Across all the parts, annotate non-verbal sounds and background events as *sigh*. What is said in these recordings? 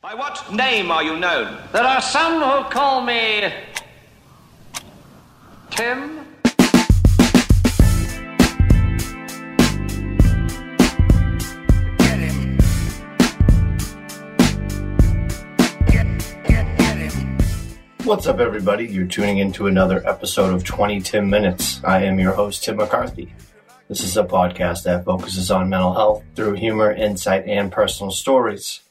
By what name are you known? There are some who call me Tim. Get him. Get, get, get him. What's up, everybody? You're tuning into another episode of 20 Tim Minutes. I am your host, Tim McCarthy. This is a podcast that focuses on mental health through humor, insight, and personal stories.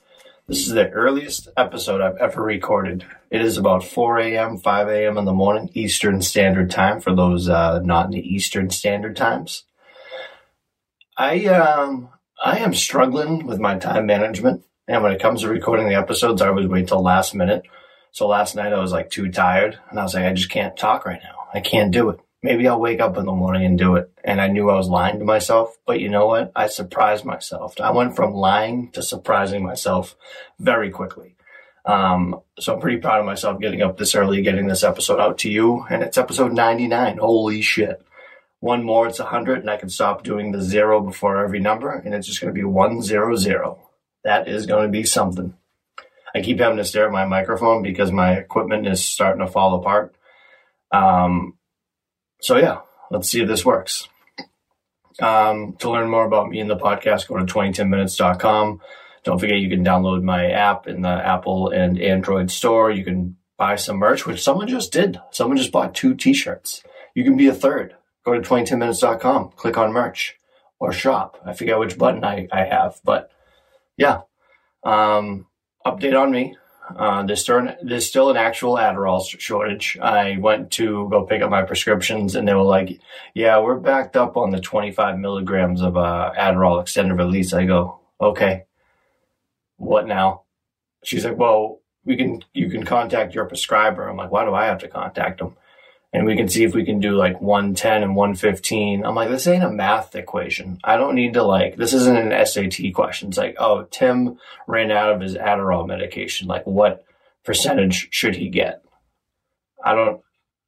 This is the earliest episode I've ever recorded. It is about 4 a.m., 5 a.m. in the morning, Eastern Standard Time, for those uh, not in the Eastern Standard Times. I um I am struggling with my time management, and when it comes to recording the episodes, I always wait till last minute. So last night I was like too tired, and I was like, I just can't talk right now. I can't do it. Maybe I'll wake up in the morning and do it. And I knew I was lying to myself, but you know what? I surprised myself. I went from lying to surprising myself very quickly. Um, so I'm pretty proud of myself getting up this early, getting this episode out to you, and it's episode 99. Holy shit one more, it's 100, and I can stop doing the zero before every number, and it's just going to be 100. That is going to be something. I keep having to stare at my microphone because my equipment is starting to fall apart. Um, so, yeah, let's see if this works. Um, to learn more about me and the podcast, go to 20timminutes.com. Don't forget you can download my app in the Apple and Android store. You can buy some merch, which someone just did. Someone just bought two t shirts. You can be a third go to 20timminutes.com, click on merch or shop. I forget which button I, I have, but yeah. Um, update on me. Uh, there's, still an, there's still an actual Adderall shortage. I went to go pick up my prescriptions and they were like, yeah, we're backed up on the 25 milligrams of uh, Adderall extended release. I go, okay, what now? She's like, well, we can, you can contact your prescriber. I'm like, why do I have to contact them? And we can see if we can do like 110 and 115. I'm like, this ain't a math equation. I don't need to like, this isn't an SAT question. It's like, oh, Tim ran out of his Adderall medication. Like, what percentage should he get? I don't,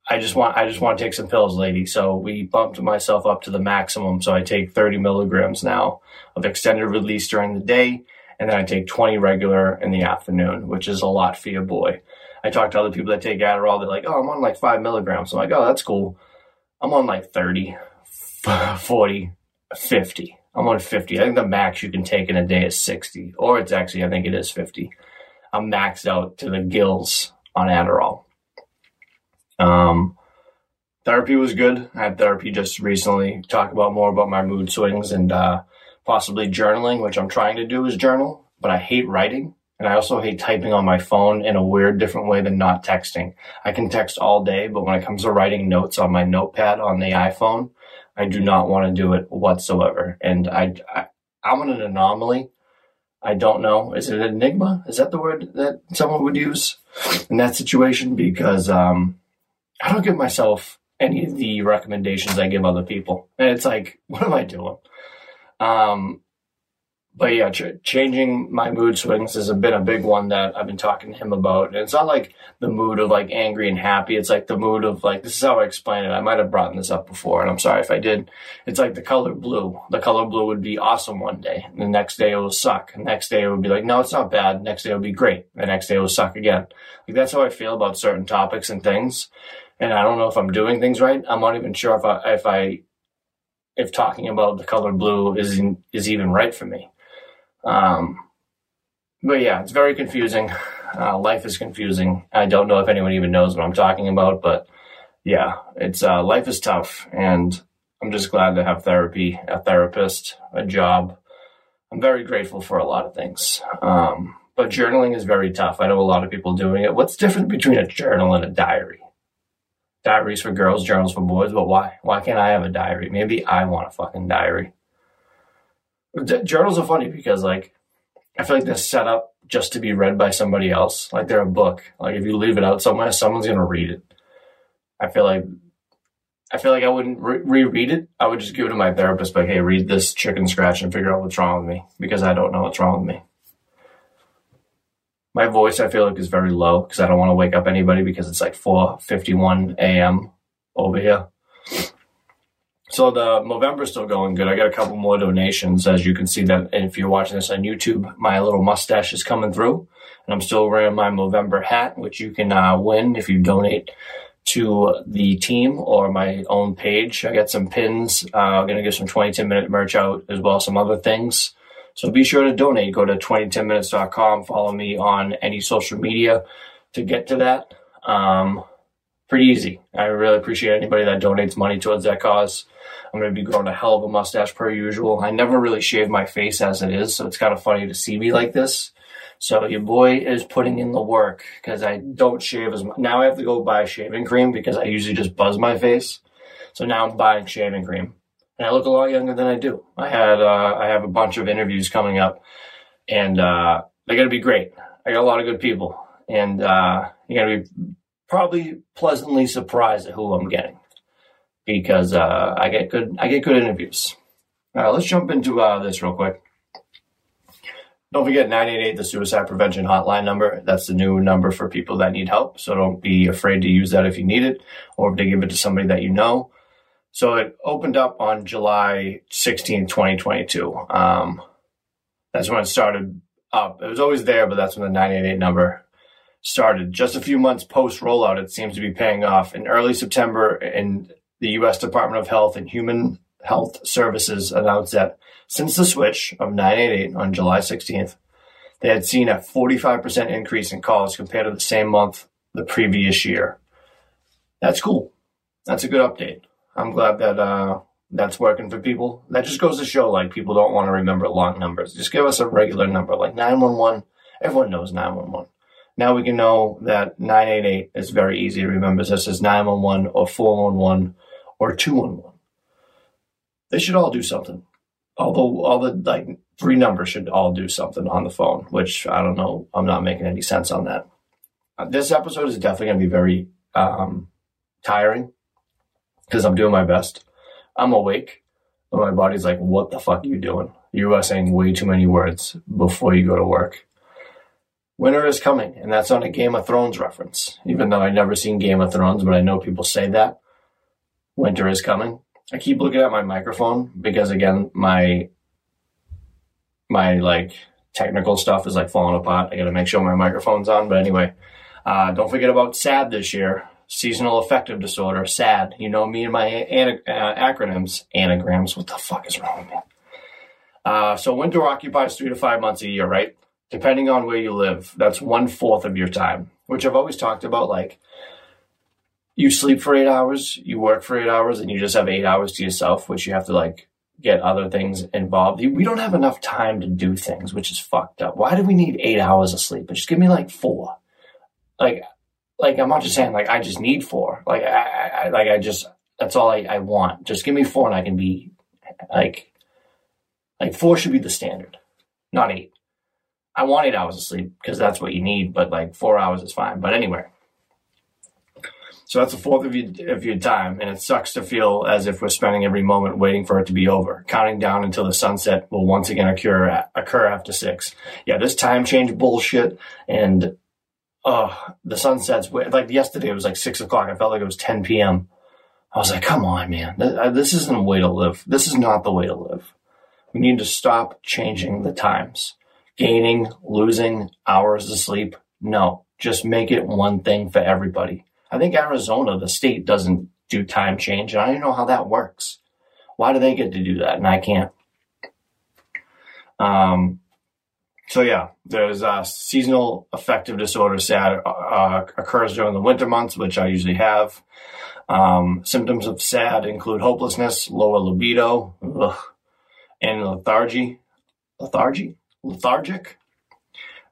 I just want, I just want to take some pills, lady. So we bumped myself up to the maximum. So I take 30 milligrams now of extended release during the day. And then I take 20 regular in the afternoon, which is a lot for your boy. I talk to other people that take Adderall. They're like, oh, I'm on like five milligrams. I'm like, oh, that's cool. I'm on like 30, *laughs* 40, 50. I'm on 50. I think the max you can take in a day is 60, or it's actually, I think it is 50. I'm maxed out to the gills on Adderall. Um, therapy was good. I had therapy just recently. Talk about more about my mood swings and uh, possibly journaling, which I'm trying to do is journal, but I hate writing. And I also hate typing on my phone in a weird, different way than not texting. I can text all day, but when it comes to writing notes on my notepad on the iPhone, I do not want to do it whatsoever. And I, I I'm an anomaly. I don't know. Is it an enigma? Is that the word that someone would use in that situation? Because um, I don't give myself any of the recommendations I give other people, and it's like, what am I doing? Um, but yeah, ch- changing my mood swings has been a big one that I've been talking to him about. And it's not like the mood of like angry and happy. It's like the mood of like, this is how I explain it. I might have brought this up before and I'm sorry if I did. It's like the color blue. The color blue would be awesome one day. And the next day it will suck. The next day it would be like, no, it's not bad. The next day it would be great. The next day it will suck again. Like that's how I feel about certain topics and things. And I don't know if I'm doing things right. I'm not even sure if I, if I, if talking about the color blue is, is even right for me. Um, but yeah, it's very confusing. Uh, life is confusing. I don't know if anyone even knows what I'm talking about, but yeah, it's uh, life is tough, and I'm just glad to have therapy, a therapist, a job. I'm very grateful for a lot of things. Um, but journaling is very tough. I know a lot of people doing it. What's different between a journal and a diary? Diaries for girls, journals for boys, but why? Why can't I have a diary? Maybe I want a fucking diary. Journals are funny because like I feel like they're set up just to be read by somebody else. Like they're a book. Like if you leave it out somewhere, someone's gonna read it. I feel like I feel like I wouldn't re- reread it. I would just give it to my therapist, like, hey, read this chicken scratch and figure out what's wrong with me because I don't know what's wrong with me. My voice, I feel like, is very low because I don't want to wake up anybody because it's like 4:51 a.m. over here. So the Movember's still going good. I got a couple more donations, as you can see that. If you're watching this on YouTube, my little mustache is coming through, and I'm still wearing my Movember hat, which you can uh, win if you donate to the team or my own page. I got some pins. Uh, I'm gonna give some 20 Tim minute merch out as well some other things. So be sure to donate. Go to 20timminutes.com. Follow me on any social media to get to that. Um, pretty easy. I really appreciate anybody that donates money towards that cause. I'm going to be growing a hell of a mustache per usual. I never really shave my face as it is, so it's kind of funny to see me like this. So your boy is putting in the work because I don't shave as much. Now I have to go buy shaving cream because I usually just buzz my face. So now I'm buying shaving cream, and I look a lot younger than I do. I had uh, I have a bunch of interviews coming up, and uh, they're gonna be great. I got a lot of good people, and uh, you're gonna be probably pleasantly surprised at who I'm getting because uh, I get good I get good interviews. All right, let's jump into uh, this real quick. Don't forget 988, the suicide prevention hotline number. That's the new number for people that need help. So don't be afraid to use that if you need it or to give it to somebody that you know. So it opened up on July 16, 2022. Um, that's when it started up. It was always there, but that's when the 988 number started. Just a few months post rollout, it seems to be paying off. In early September, in the U.S. Department of Health and Human Health Services announced that since the switch of 988 on July 16th, they had seen a 45% increase in calls compared to the same month the previous year. That's cool. That's a good update. I'm glad that uh, that's working for people. That just goes to show like people don't want to remember long numbers. Just give us a regular number like 911. Everyone knows 911. Now we can know that 988 is very easy to remember. This is 911 or 411 or 211. They should all do something. Although all the like three numbers should all do something on the phone, which I don't know. I'm not making any sense on that. Uh, this episode is definitely going to be very um, tiring because I'm doing my best. I'm awake, but my body's like, "What the fuck are you doing? You are saying way too many words before you go to work." Winter is coming, and that's on a Game of Thrones reference. Even though I've never seen Game of Thrones, but I know people say that. Winter is coming. I keep looking at my microphone because again, my my like technical stuff is like falling apart. I got to make sure my microphone's on. But anyway, uh, don't forget about SAD this year. Seasonal affective disorder, SAD. You know me and my ana- uh, acronyms, anagrams. What the fuck is wrong with me? Uh, so winter occupies three to five months a year, right? Depending on where you live, that's one fourth of your time, which I've always talked about. Like you sleep for eight hours, you work for eight hours, and you just have eight hours to yourself, which you have to like get other things involved. We don't have enough time to do things, which is fucked up. Why do we need eight hours of sleep? Just give me like four. Like, like I'm not just saying like I just need four. Like I, I like I just that's all I, I want. Just give me four, and I can be like, like four should be the standard, not eight. I want eight hours of sleep because that's what you need, but like four hours is fine. But anyway, so that's a fourth of your, of your time, and it sucks to feel as if we're spending every moment waiting for it to be over, counting down until the sunset will once again occur occur after six. Yeah, this time change bullshit, and oh, the sunsets like yesterday. It was like six o'clock. I felt like it was ten p.m. I was like, come on, man, uh, this isn't a way to live. This is not the way to live. We need to stop changing the times, gaining, losing hours of sleep. No, just make it one thing for everybody. I think Arizona, the state, doesn't do time change, and I don't know how that works. Why do they get to do that and I can't? Um, so yeah, there's uh, seasonal affective disorder. SAD uh, occurs during the winter months, which I usually have. Um, symptoms of SAD include hopelessness, lower libido, ugh, and lethargy. Lethargy? Lethargic?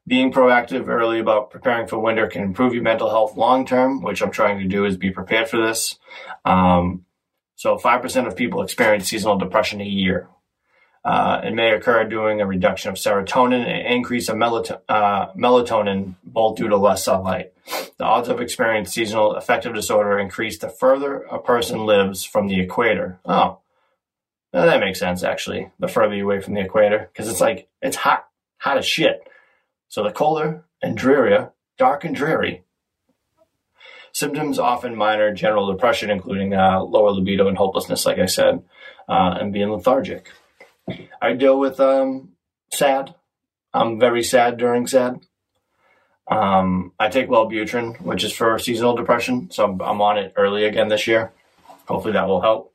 being proactive early about preparing for winter can improve your mental health long term, which I'm trying to do is be prepared for this. Um, so 5% of people experience seasonal depression a year. Uh, it may occur during a reduction of serotonin and increase of melatonin, uh, melatonin, both due to less sunlight. The odds of experiencing seasonal affective disorder increase the further a person lives from the equator. Oh, that makes sense actually. The further you away from the equator, because it's like it's hot, hot as shit. So the colder and drearier, dark and dreary. Symptoms often minor general depression, including uh, lower libido and hopelessness, like I said, uh, and being lethargic. I deal with um, sad. I'm very sad during sad. Um, I take Wellbutrin, which is for seasonal depression, so I'm, on it early again this year. Hopefully that will help.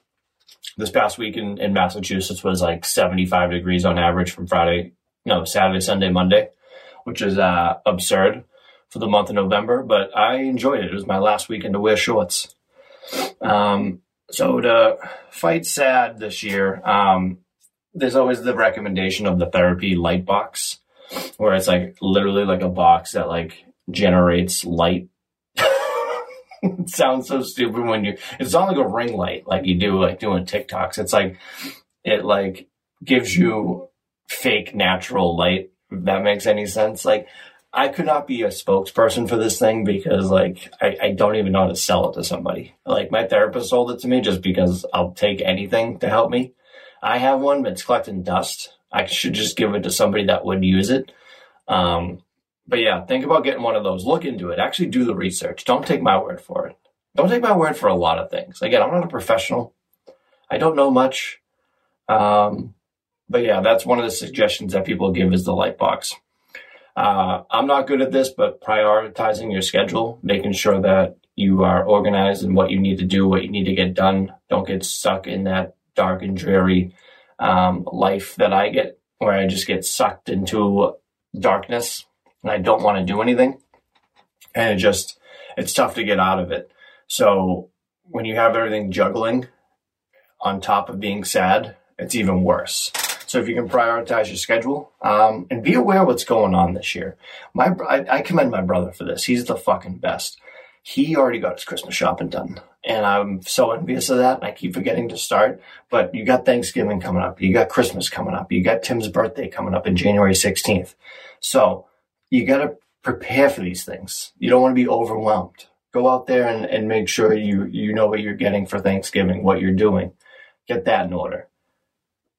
This past week in, in Massachusetts was like 75 degrees on average from Friday, no, Saturday, Sunday, Monday, which is uh, absurd for the month of November, but I enjoyed it. It was my last weekend to wear shorts. Um, so to fight sad this year, um, there's always the recommendation of the therapy light box, where it's like literally like a box that like generates light. *laughs* it sounds so stupid when you. It's not like a ring light like you do like doing TikToks. It's like it like gives you fake natural light. If that makes any sense. Like I could not be a spokesperson for this thing because like I, I don't even know how to sell it to somebody. Like my therapist sold it to me just because I'll take anything to help me. I have one, but it's collecting dust. I should just give it to somebody that would use it. Um, but yeah, think about getting one of those. Look into it. Actually do the research. Don't take my word for it. Don't take my word for a lot of things. Again, I'm not a professional. I don't know much. Um, but yeah, that's one of the suggestions that people give is the light box. Uh, I'm not good at this, but prioritizing your schedule, making sure that you are organized and what you need to do, what you need to get done. Don't get stuck in that dark and dreary um, life that I get, where I just get sucked into darkness and I don't want to do anything. And it just, it's tough to get out of it. So when you have everything juggling on top of being sad, it's even worse. So if you can prioritize your schedule um, and be aware what's going on this year. My I, I commend my brother for this. He's the fucking best. He already got his Christmas shopping done, and I'm so envious of that. And I keep forgetting to start. But you got Thanksgiving coming up. You got Christmas coming up. You got Tim's birthday coming up in January 16th. So you got to prepare for these things. You don't want to be overwhelmed. Go out there and, and make sure you you know what you're getting for Thanksgiving, what you're doing. Get that in order.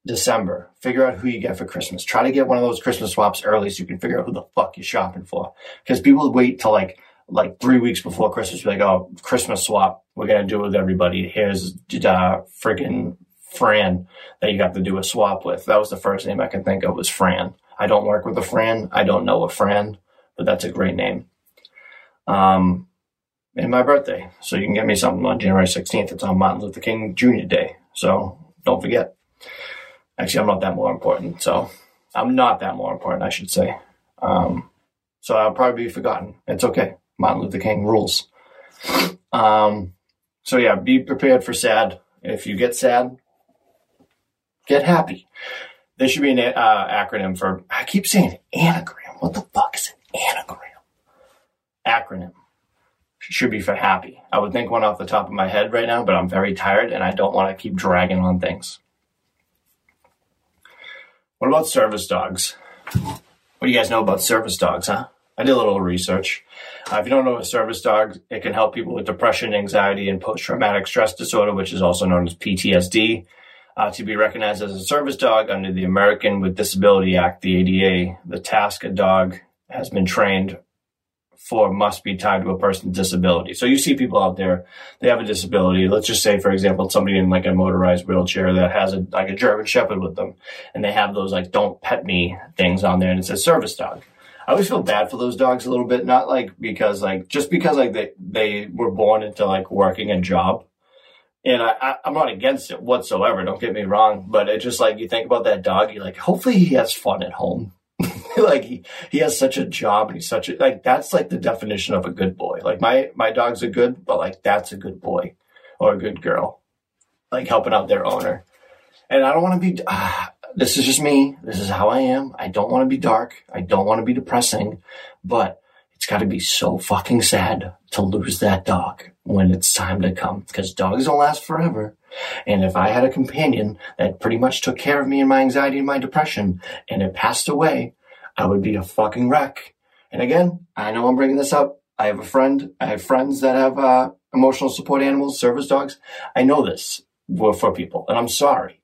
December. Figure out who you get for Christmas. Try to get one of those Christmas swaps early so you can figure out who the fuck you're shopping for. Because people wait till like like three weeks before Christmas, like, oh, Christmas swap. We're gonna do it with everybody. Here's uh, freaking Fran that you got to do a swap with. That was the first name I can think of was Fran. I don't work with a Fran. I don't know a Fran, but that's a great name. Um, and my birthday. So you can get me something on January 16th. It's on Martin Luther King Jr. Day. So don't forget. Actually, I'm not that more important. So I'm not that more important, I should say. Um, so I'll probably be forgotten. It's okay. Martin Luther King rules. Um, so yeah, be prepared for sad. If you get sad, get happy. This should be an uh, acronym for, I keep saying anagram. What the fuck is an anagram? Acronym. Should be for happy. I would think one off the top of my head right now, but I'm very tired and I don't want to keep dragging on things. What about service dogs? What do you guys know about service dogs, huh? I did a little research. Uh, if you don't know a service dog, it can help people with depression, anxiety, and post traumatic stress disorder, which is also known as PTSD. Uh, to be recognized as a service dog under the American with Disability Act, the ADA, the task a dog has been trained for must be tied to a person's disability. So you see people out there, they have a disability. Let's just say, for example, somebody in like a motorized wheelchair that has a, like a German Shepherd with them and they have those like don't pet me things on there and it says service dog. I always feel bad for those dogs a little bit, not like because like just because like they they were born into like working a job, and I, I I'm not against it whatsoever. Don't get me wrong, but it's just like you think about that dog, you're like, hopefully he has fun at home. *laughs* like he, he has such a job and he's such a like that's like the definition of a good boy. Like my my dogs are good, but like that's a good boy or a good girl, like helping out their owner. And I don't want to be. Uh, this is just me. This is how I am. I don't want to be dark. I don't want to be depressing, but it's got to be so fucking sad to lose that dog when it's time to come because dogs don't last forever. And if I had a companion that pretty much took care of me and my anxiety and my depression and it passed away, I would be a fucking wreck. And again, I know I'm bringing this up. I have a friend. I have friends that have uh, emotional support animals, service dogs. I know this for people, and I'm sorry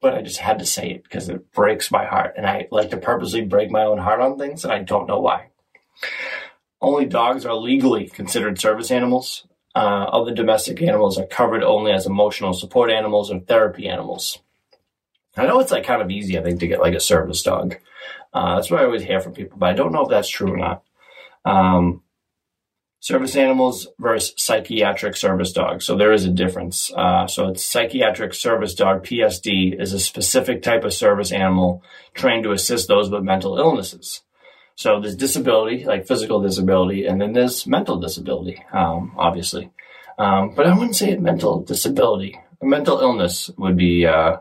but I just had to say it because it breaks my heart. And I like to purposely break my own heart on things, and I don't know why. Only dogs are legally considered service animals. uh, other domestic animals are covered only as emotional support animals or therapy animals. I know it's like kind of easy, I think, to get like a service dog. Uh, that's what I always hear from people, but I don't know if that's true or not. Um, service animals versus psychiatric service dogs. So there is a difference. Uh, so it's psychiatric service dog, PSD, is a specific type of service animal trained to assist those with mental illnesses. So there's disability, like physical disability, and then there's mental disability, um, obviously. Um, but I wouldn't say a mental disability. A mental illness would be, uh,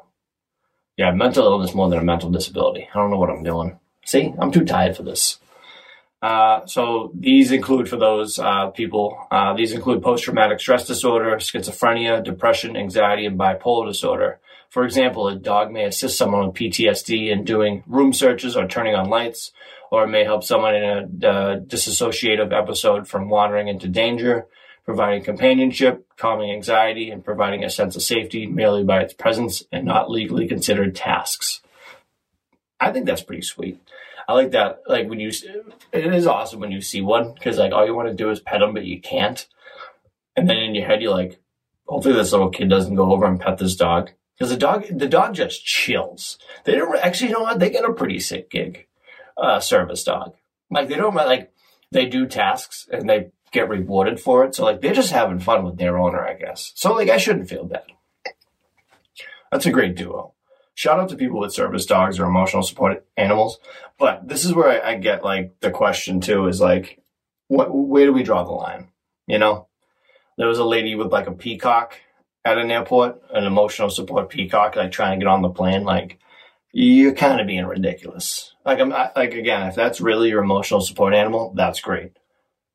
yeah, mental illness more than a mental disability. I don't know what I'm doing. See, I'm too tired for this. Uh, so these include for those uh, people, uh, these include post-traumatic stress disorder, schizophrenia, depression, anxiety, and bipolar disorder. For example, a dog may assist someone with PTSD in doing room searches or turning on lights, or it may help someone in a dissociative episode from wandering into danger, providing companionship, calming anxiety, and providing a sense of safety merely by its presence and not legally considered tasks. I think that's pretty sweet. I like that. Like when you, it is awesome when you see one because like all you want to do is pet them, but you can't. And then in your head, you're like, hopefully this little kid doesn't go over and pet this dog because the dog, the dog just chills. They don't actually, you know what? They get a pretty sick gig, uh, service dog. Like they don't like they do tasks and they get rewarded for it. So like they're just having fun with their owner, I guess. So like I shouldn't feel bad. That's a great duo shout out to people with service dogs or emotional support animals. But this is where I, I get like the question too is like, what, where do we draw the line? You know, there was a lady with like a peacock at an airport, an emotional support peacock, like trying to get on the plane. Like, you're kind of being ridiculous. Like, I'm like again, if that's really your emotional support animal, that's great.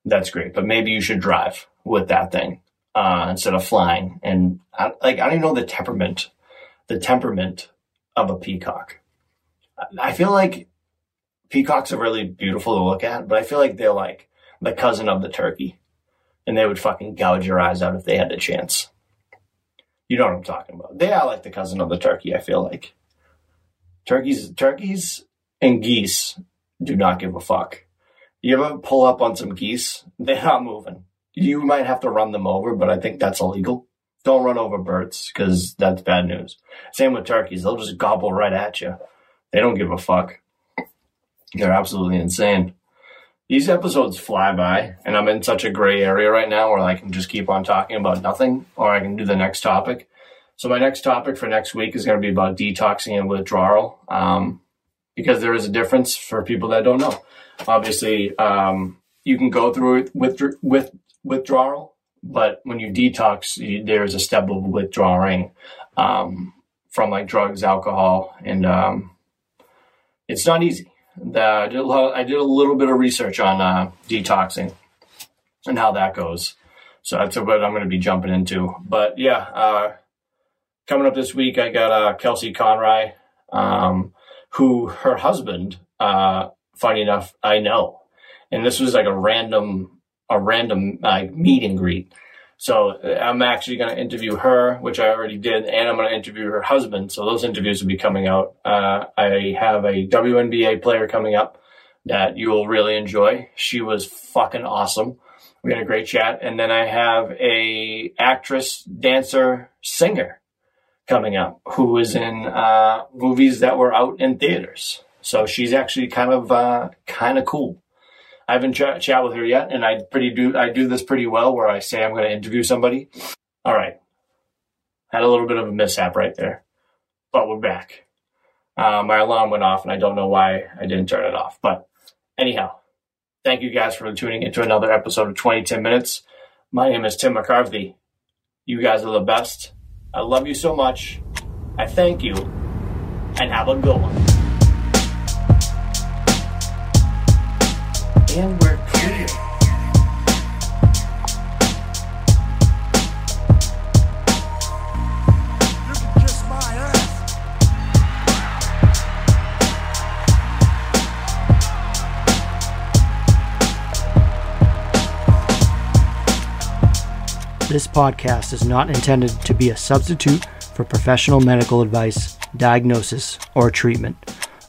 That's great. But maybe you should drive with that thing uh, instead of flying. And I, like, I don't even know the temperament, the temperament of a peacock. I feel like peacocks are really beautiful to look at, but I feel like they're like the cousin of the turkey. And they would fucking gouge your eyes out if they had the chance. You know what I'm talking about. They are like the cousin of the turkey, I feel like. Turkeys turkeys and geese do not give a fuck. You ever pull up on some geese? They're not moving. You might have to run them over, but I think that's illegal. Don't run over birds because that's bad news. Same with turkeys; they'll just gobble right at you. They don't give a fuck. They're absolutely insane. These episodes fly by, and I'm in such a gray area right now where I can just keep on talking about nothing, or I can do the next topic. So my next topic for next week is going to be about detoxing and withdrawal, um, because there is a difference for people that don't know. Obviously, um, you can go through with with withdrawal but when you detox, you, there's a step of withdrawing um, from like drugs, alcohol, and um, it's not easy. The, I, did lot, I, did a little bit of research on uh, detoxing and how that goes. So that's what I'm going to be jumping into. But yeah, uh, coming up this week, I got uh, Kelsey Conroy, um, who her husband, uh, funny enough, I know. And this was like a random a random like meet and greet. So uh, I'm actually going to interview her, which I already did, and I'm going to interview her husband. So those interviews will be coming out. Uh, I have a WNBA player coming up that you will really enjoy. She was fucking awesome. We had a great chat, and then I have a actress, dancer, singer coming up who is in uh, movies that were out in theaters. So she's actually kind of uh, kind of cool. I haven't ch- chat with her yet, and I pretty do I do this pretty well where I say I'm going to interview somebody. All right, had a little bit of a mishap right there, but we're back. Uh, my alarm went off, and I don't know why I didn't turn it off. But anyhow, thank you guys for tuning into another episode of 20 Tim Minutes. My name is Tim McCarthy. You guys are the best. I love you so much. I thank you, and have a good one. And we're clear. This podcast is not intended to be a substitute for professional medical advice, diagnosis, or treatment.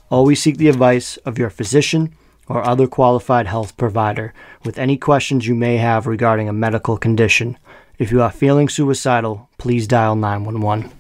Always seek the advice of your physician or other qualified health provider with any questions you may have regarding a medical condition. If you are feeling suicidal, please dial 911.